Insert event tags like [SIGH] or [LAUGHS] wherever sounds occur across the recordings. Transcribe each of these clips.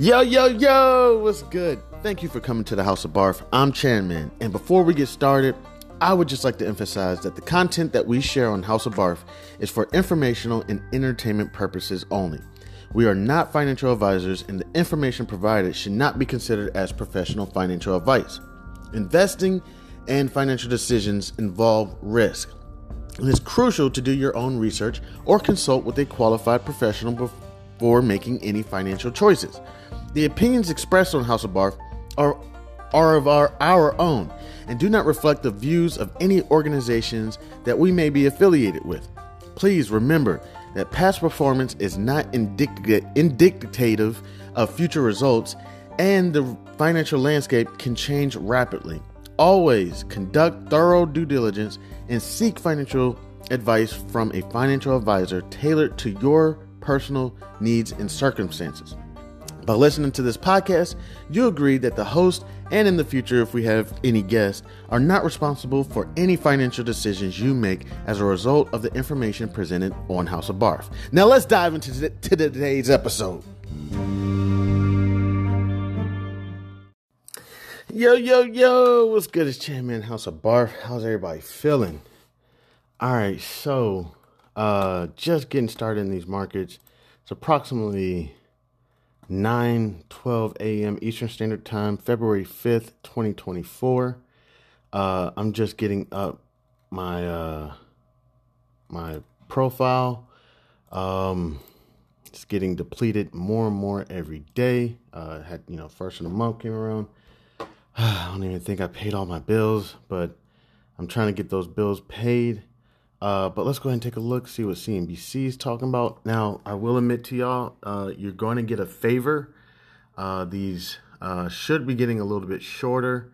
Yo, yo, yo, what's good? Thank you for coming to the House of Barf. I'm Chairman, and before we get started, I would just like to emphasize that the content that we share on House of Barf is for informational and entertainment purposes only. We are not financial advisors, and the information provided should not be considered as professional financial advice. Investing and financial decisions involve risk. It is crucial to do your own research or consult with a qualified professional before making any financial choices. The opinions expressed on House of Barf are, are of our, our own and do not reflect the views of any organizations that we may be affiliated with. Please remember that past performance is not indicative of future results and the financial landscape can change rapidly. Always conduct thorough due diligence and seek financial advice from a financial advisor tailored to your personal needs and circumstances. By listening to this podcast, you agree that the host and in the future, if we have any guests, are not responsible for any financial decisions you make as a result of the information presented on House of Barf. Now, let's dive into today's episode. Yo, yo, yo, what's good? It's Chairman House of Barf. How's everybody feeling? All right, so uh just getting started in these markets. It's approximately 9 12 a.m. Eastern Standard Time, February 5th, 2024. Uh I'm just getting up my uh my profile. Um it's getting depleted more and more every day. Uh had you know, first of the month came around [SIGHS] I don't even think I paid all my bills, but I'm trying to get those bills paid. Uh, but let's go ahead and take a look, see what CNBC is talking about. Now, I will admit to y'all, uh, you're going to get a favor. Uh, these uh, should be getting a little bit shorter.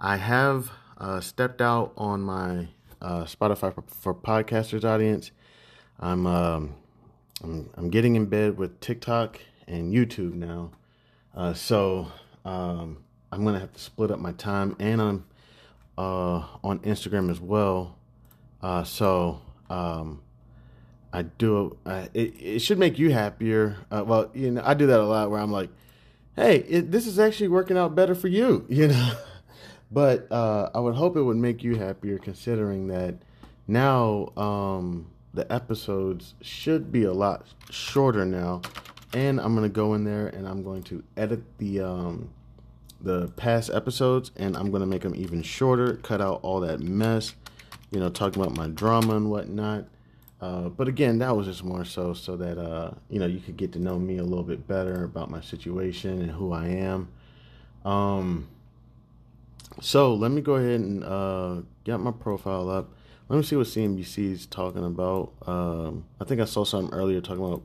I have uh, stepped out on my uh, Spotify for, for, podcasters audience. I'm, um, I'm, I'm getting in bed with TikTok and YouTube now. so um, I'm gonna have to split up my time, and I'm on Instagram as well. Uh, so um, I do. Uh, it it should make you happier. Uh, well, you know, I do that a lot where I'm like, "Hey, it, this is actually working out better for you," [LAUGHS] you know. but uh, I would hope it would make you happier, considering that now um, the episodes should be a lot shorter now. And I'm gonna go in there and I'm going to edit the um, the past episodes and I'm gonna make them even shorter, cut out all that mess, you know, talking about my drama and whatnot. Uh, but again, that was just more so so that uh, you know you could get to know me a little bit better about my situation and who I am. Um, so let me go ahead and uh, get my profile up. Let me see what CNBC is talking about. Um, I think I saw something earlier talking about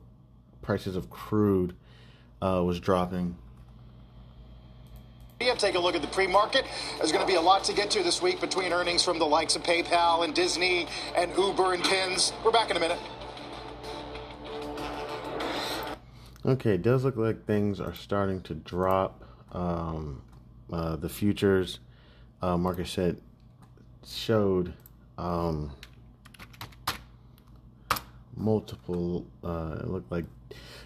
prices of crude uh, was dropping. Take a look at the pre-market. There's going to be a lot to get to this week between earnings from the likes of PayPal and Disney and Uber and Pins. We're back in a minute. Okay, it does look like things are starting to drop. Um, uh, the futures uh, market said showed um, multiple. Uh, it looked like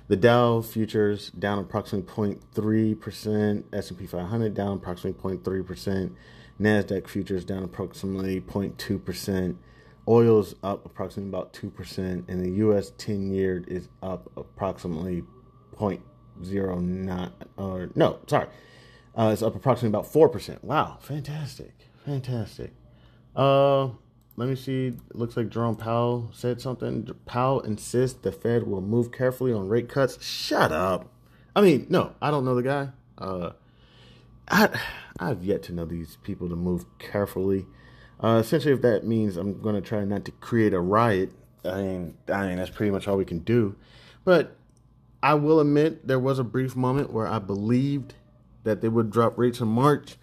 the Dow futures down approximately 0.3%, S&P 500 down approximately 0.3%, Nasdaq futures down approximately 0.2%, oil's up approximately about 2%, and the US 10 year is up approximately 0.09 or no, sorry. Uh, it's up approximately about 4%. Wow, fantastic. Fantastic. Uh let me see. Looks like Jerome Powell said something. Powell insists the Fed will move carefully on rate cuts. Shut up. I mean, no, I don't know the guy. Uh, I I've yet to know these people to move carefully. Uh, essentially, if that means I'm going to try not to create a riot, I mean, I mean that's pretty much all we can do. But I will admit there was a brief moment where I believed that they would drop rates in March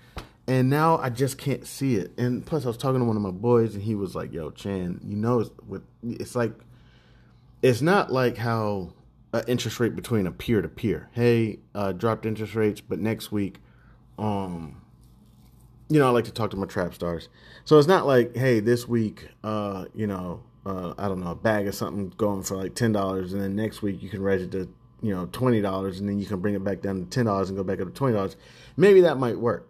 and now I just can't see it. And plus, I was talking to one of my boys, and he was like, "Yo, Chan, you know, it's, with, it's like, it's not like how an interest rate between a peer to peer. Hey, uh, dropped interest rates, but next week, um, you know, I like to talk to my trap stars. So it's not like, hey, this week, uh, you know, uh, I don't know, a bag of something going for like ten dollars, and then next week you can raise it to you know twenty dollars, and then you can bring it back down to ten dollars and go back up to twenty dollars. Maybe that might work.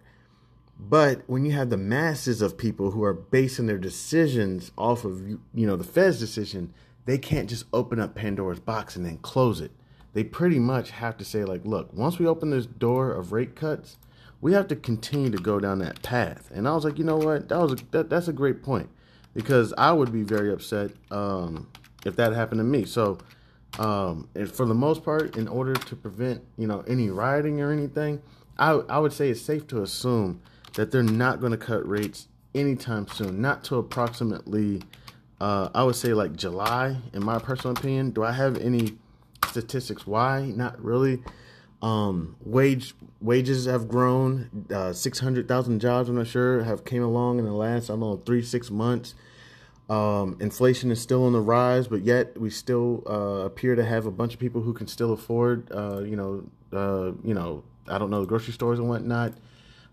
But when you have the masses of people who are basing their decisions off of you know the Fed's decision, they can't just open up Pandora's box and then close it. They pretty much have to say like, look, once we open this door of rate cuts, we have to continue to go down that path. And I was like, you know what? That was a, that, that's a great point because I would be very upset um, if that happened to me. So, um, for the most part, in order to prevent you know any rioting or anything, I I would say it's safe to assume that they're not going to cut rates anytime soon. Not to approximately, uh, I would say like July. In my personal opinion, do I have any statistics why? Not really. Um, wage wages have grown. Uh, Six hundred thousand jobs, I'm not sure, have came along in the last I don't know three six months. Um, inflation is still on the rise, but yet we still uh, appear to have a bunch of people who can still afford, uh, you know, uh, you know, I don't know, the grocery stores and whatnot.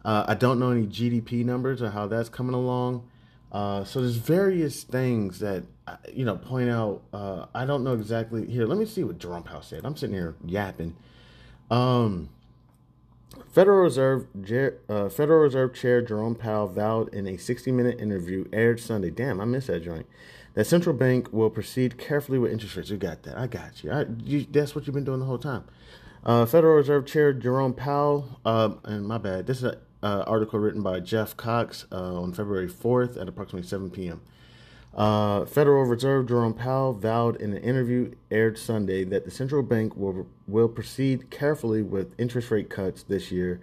Uh, I don't know any GDP numbers or how that's coming along. Uh, so there's various things that uh, you know point out. Uh, I don't know exactly. Here, let me see what Jerome Powell said. I'm sitting here yapping. Um, Federal Reserve uh, Federal Reserve Chair Jerome Powell vowed in a 60-minute interview aired Sunday. Damn, I missed that joint. That central bank will proceed carefully with interest rates. You got that? I got you. I, you that's what you've been doing the whole time. Uh, Federal Reserve Chair Jerome Powell, uh, and my bad. This is an uh, article written by Jeff Cox uh, on February 4th at approximately 7 p.m. Uh, Federal Reserve Jerome Powell vowed in an interview aired Sunday that the central bank will will proceed carefully with interest rate cuts this year,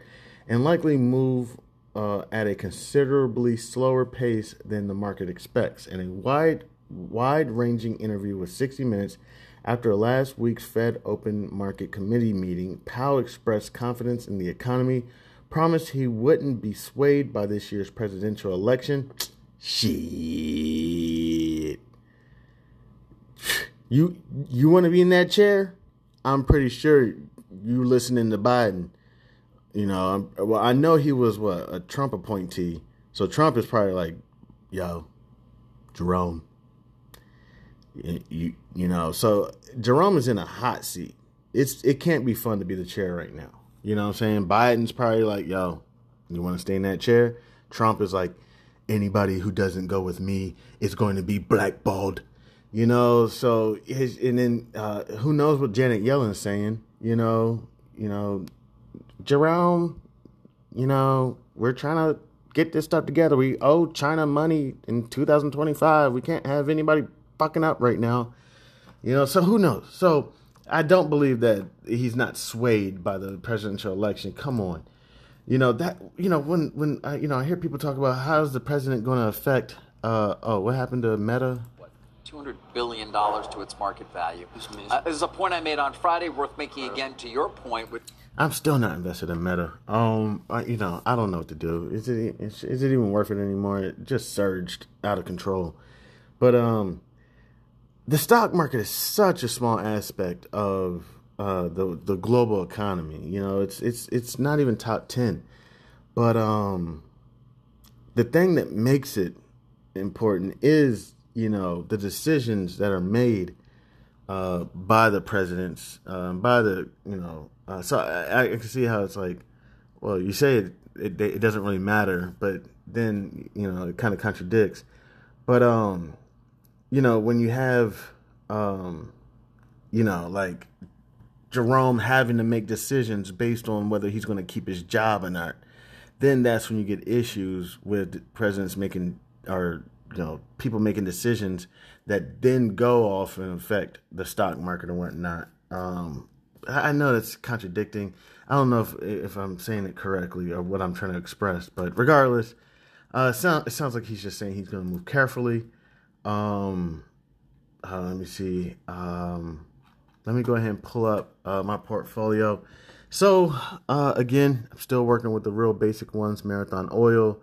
and likely move uh, at a considerably slower pace than the market expects. In a wide wide ranging interview with 60 Minutes. After last week's Fed Open Market Committee meeting, Powell expressed confidence in the economy, promised he wouldn't be swayed by this year's presidential election. Shit. You you want to be in that chair? I'm pretty sure you listening to Biden. You know, well, I know he was what a Trump appointee, so Trump is probably like, "Yo, Jerome, you, you, you know." So Jerome is in a hot seat. It's it can't be fun to be the chair right now. You know what I'm saying? Biden's probably like, "Yo, you want to stay in that chair?" Trump is like, "Anybody who doesn't go with me is going to be blackballed." You know, so his and then uh, who knows what Janet Yellen's saying? You know, you know, Jerome. You know, we're trying to get this stuff together. We owe China money in 2025. We can't have anybody fucking up right now. You know, so who knows? So I don't believe that he's not swayed by the presidential election. Come on. You know that you know when when I, you know I hear people talk about how is the president going to affect uh oh what happened to Meta $200 billion to its market value. Uh, this is a point I made on Friday, worth making again to your point. With- I'm still not invested in Meta. Um, I, you know, I don't know what to do. Is it is, is it even worth it anymore? It just surged out of control. But um, the stock market is such a small aspect of uh, the the global economy. You know, it's it's it's not even top ten. But um, the thing that makes it important is you know the decisions that are made uh, by the presidents, um, by the you know. Uh, so I, I, can see how it's like, well, you say it, it, it doesn't really matter, but then you know it kind of contradicts. But um, you know when you have um, you know like Jerome having to make decisions based on whether he's going to keep his job or not, then that's when you get issues with presidents making or you know people making decisions that then go off and affect the stock market and whatnot. Um, I know that's contradicting. I don't know if if I'm saying it correctly or what I'm trying to express, but regardless, uh, it, sound, it sounds like he's just saying he's going to move carefully. Um, uh, let me see. Um, let me go ahead and pull up uh, my portfolio. So uh, again, I'm still working with the real basic ones: Marathon Oil,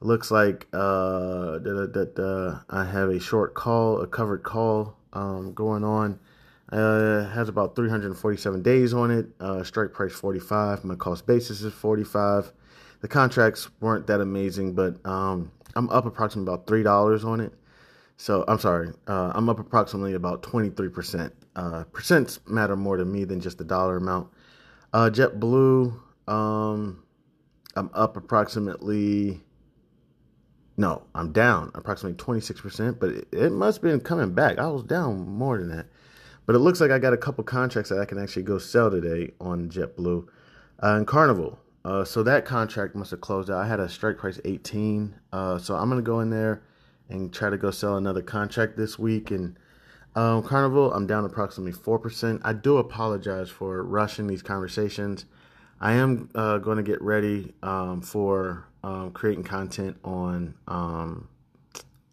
looks like uh, that, that uh, I have a short call, a covered call um, going on. Uh, has about 347 days on it. Uh, strike price 45. My cost basis is 45. The contracts weren't that amazing, but um, I'm up approximately about three dollars on it. So I'm sorry, uh, I'm up approximately about 23%. Uh, percents matter more to me than just the dollar amount. Uh, JetBlue, um, I'm up approximately. No, I'm down approximately 26%, but it, it must have been coming back. I was down more than that. But it looks like I got a couple contracts that I can actually go sell today on JetBlue uh, and Carnival. Uh, so that contract must have closed out. I had a strike price 18. Uh, so I'm going to go in there and try to go sell another contract this week. And um, Carnival, I'm down approximately 4%. I do apologize for rushing these conversations. I am uh, going to get ready um, for um, creating content on um,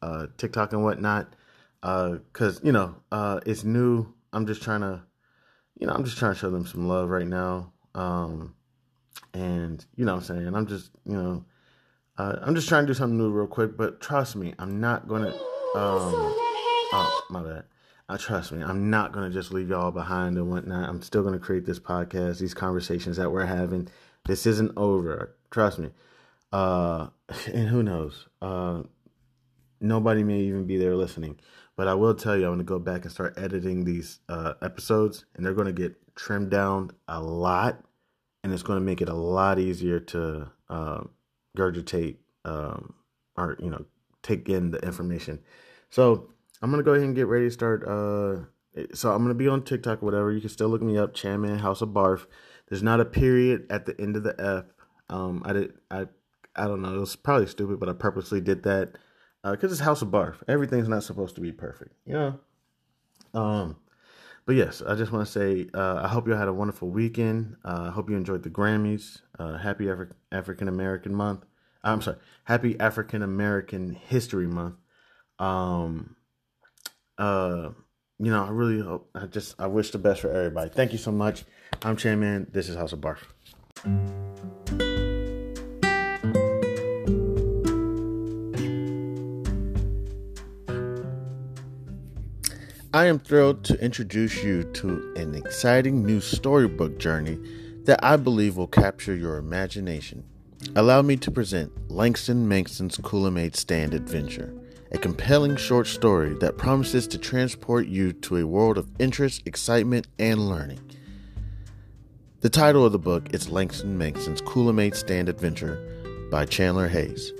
uh, TikTok and whatnot because, uh, you know, uh, it's new. I'm just trying to, you know, I'm just trying to show them some love right now. Um, and, you know I'm saying? I'm just, you know, uh, I'm just trying to do something new real quick, but trust me, I'm not to. Um, oh, my bad. Uh, trust me, I'm not to just leave y'all behind and whatnot. I'm still to create this podcast, these conversations that we're having. This isn't over. Trust me. Uh, and who knows? Uh, nobody may even be there listening. But I will tell you, I'm to go back and start editing these uh, episodes, and they're to get trimmed down a lot, and it's to make it a lot easier to uh, regurgitate um, or, you know, take in the information. So I'm gonna go ahead and get ready to start. Uh, so I'm gonna be on TikTok or whatever. You can still look me up, Chairman House of Barf. There's not a period at the end of the F. Um, I did. I I don't know. It was probably stupid, but I purposely did that because uh, it's House of Barf. Everything's not supposed to be perfect, you know. Um, but yes, I just want to say uh, I hope you had a wonderful weekend. Uh, I hope you enjoyed the Grammys. Uh, happy Afri- African American Month. I'm sorry. Happy African American History Month. Um, uh, you know, I really hope, I just, I wish the best for everybody. Thank you so much. I'm Chairman. This is House of Barf. I am thrilled to introduce you to an exciting new storybook journey that I believe will capture your imagination. Allow me to present Langston Mankson's Coolamade Stand Adventure a compelling short story that promises to transport you to a world of interest, excitement, and learning. The title of the book is Langston Mankson's Coolamade Stand Adventure by Chandler Hayes.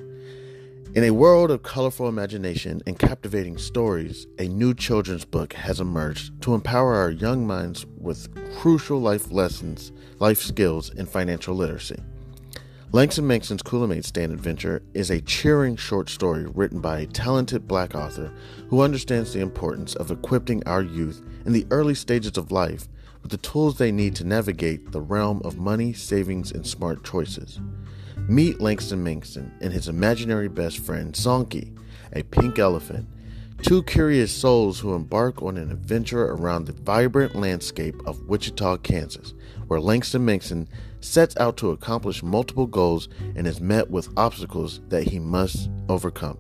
In a world of colorful imagination and captivating stories, a new children's book has emerged to empower our young minds with crucial life lessons, life skills, and financial literacy. Langston Mankson's Coolamade Stand Adventure is a cheering short story written by a talented black author who understands the importance of equipping our youth in the early stages of life with the tools they need to navigate the realm of money, savings, and smart choices. Meet Langston Mankson and his imaginary best friend, Zonky, a pink elephant, two curious souls who embark on an adventure around the vibrant landscape of Wichita, Kansas, where Langston Mankson sets out to accomplish multiple goals and is met with obstacles that he must overcome.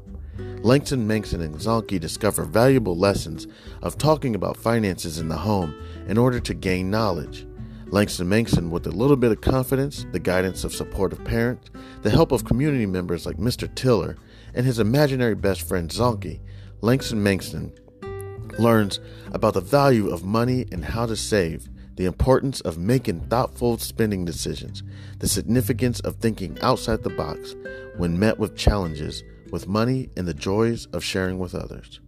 Langston Mankson and Zonky discover valuable lessons of talking about finances in the home in order to gain knowledge. Langston Mankson, with a little bit of confidence, the guidance of supportive parents, the help of community members like Mr. Tiller, and his imaginary best friend Zonky, Langston Mankson learns about the value of money and how to save, the importance of making thoughtful spending decisions, the significance of thinking outside the box when met with challenges with money, and the joys of sharing with others.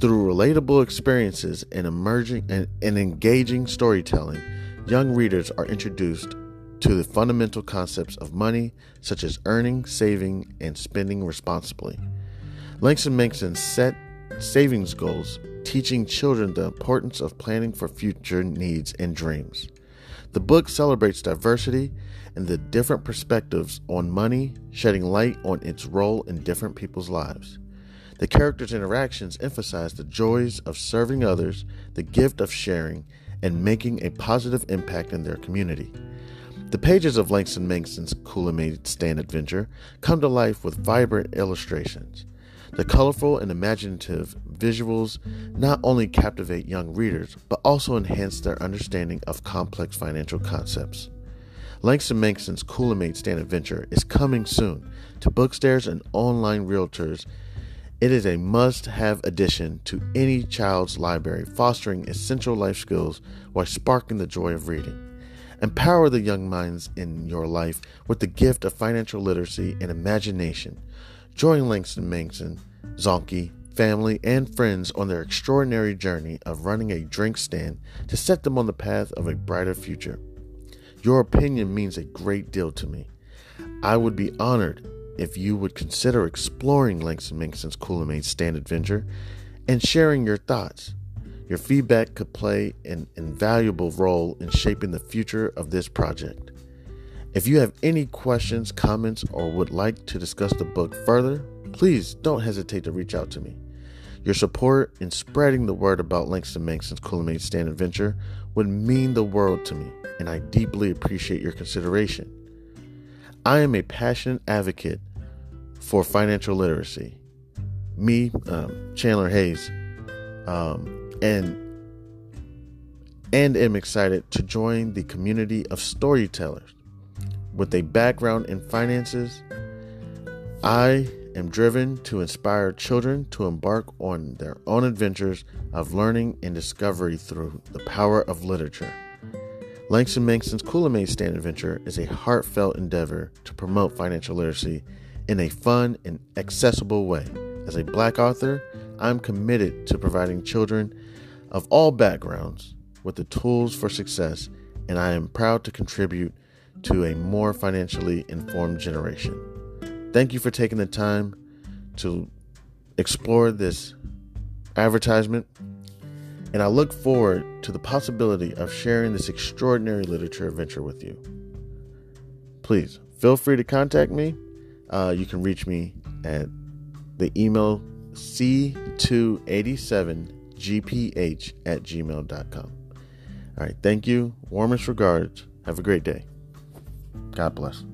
Through relatable experiences and emerging and, and engaging storytelling, young readers are introduced to the fundamental concepts of money, such as earning, saving, and spending responsibly. Langston Mankson set savings goals teaching children the importance of planning for future needs and dreams. The book celebrates diversity and the different perspectives on money, shedding light on its role in different people's lives. The characters' interactions emphasize the joys of serving others, the gift of sharing, and making a positive impact in their community. The pages of Langston Mankson's Coolamade Stand Adventure come to life with vibrant illustrations. The colorful and imaginative visuals not only captivate young readers, but also enhance their understanding of complex financial concepts. Langston Mankson's Coolamade Stand Adventure is coming soon to bookstores and online realtors It is a must have addition to any child's library, fostering essential life skills while sparking the joy of reading. Empower the young minds in your life with the gift of financial literacy and imagination. Join Langston Mason, Zonky, family, and friends on their extraordinary journey of running a drink stand to set them on the path of a brighter future. Your opinion means a great deal to me. I would be honored if you would consider exploring Langston Mason's Coolamade Stand Adventure and sharing your thoughts. Your feedback could play an invaluable role in shaping the future of this project. If you have any questions, comments, or would like to discuss the book further, please don't hesitate to reach out to me. Your support in spreading the word about Langston Mason's Coolamade Stand Adventure would mean the world to me, and I deeply appreciate your consideration. I am a passionate advocate for financial literacy. Me, um, Chandler Hayes, um, and and am excited to join the community of storytellers with a background in finances. I am driven to inspire children to embark on their own adventures of learning and discovery through the power of literature. Langston Mason's Coolamade Stand Adventure is a heartfelt endeavor to promote financial literacy in a fun and accessible way. As a black author, I'm committed to providing children of all backgrounds with the tools for success, and I am proud to contribute to a more financially informed generation. Thank you for taking the time to explore this advertisement, and I look forward to the possibility of sharing this extraordinary literature adventure with you. Please feel free to contact me. Uh, you can reach me at the email c287gph at gmail.com. All right, thank you. Warmest regards. Have a great day. God bless.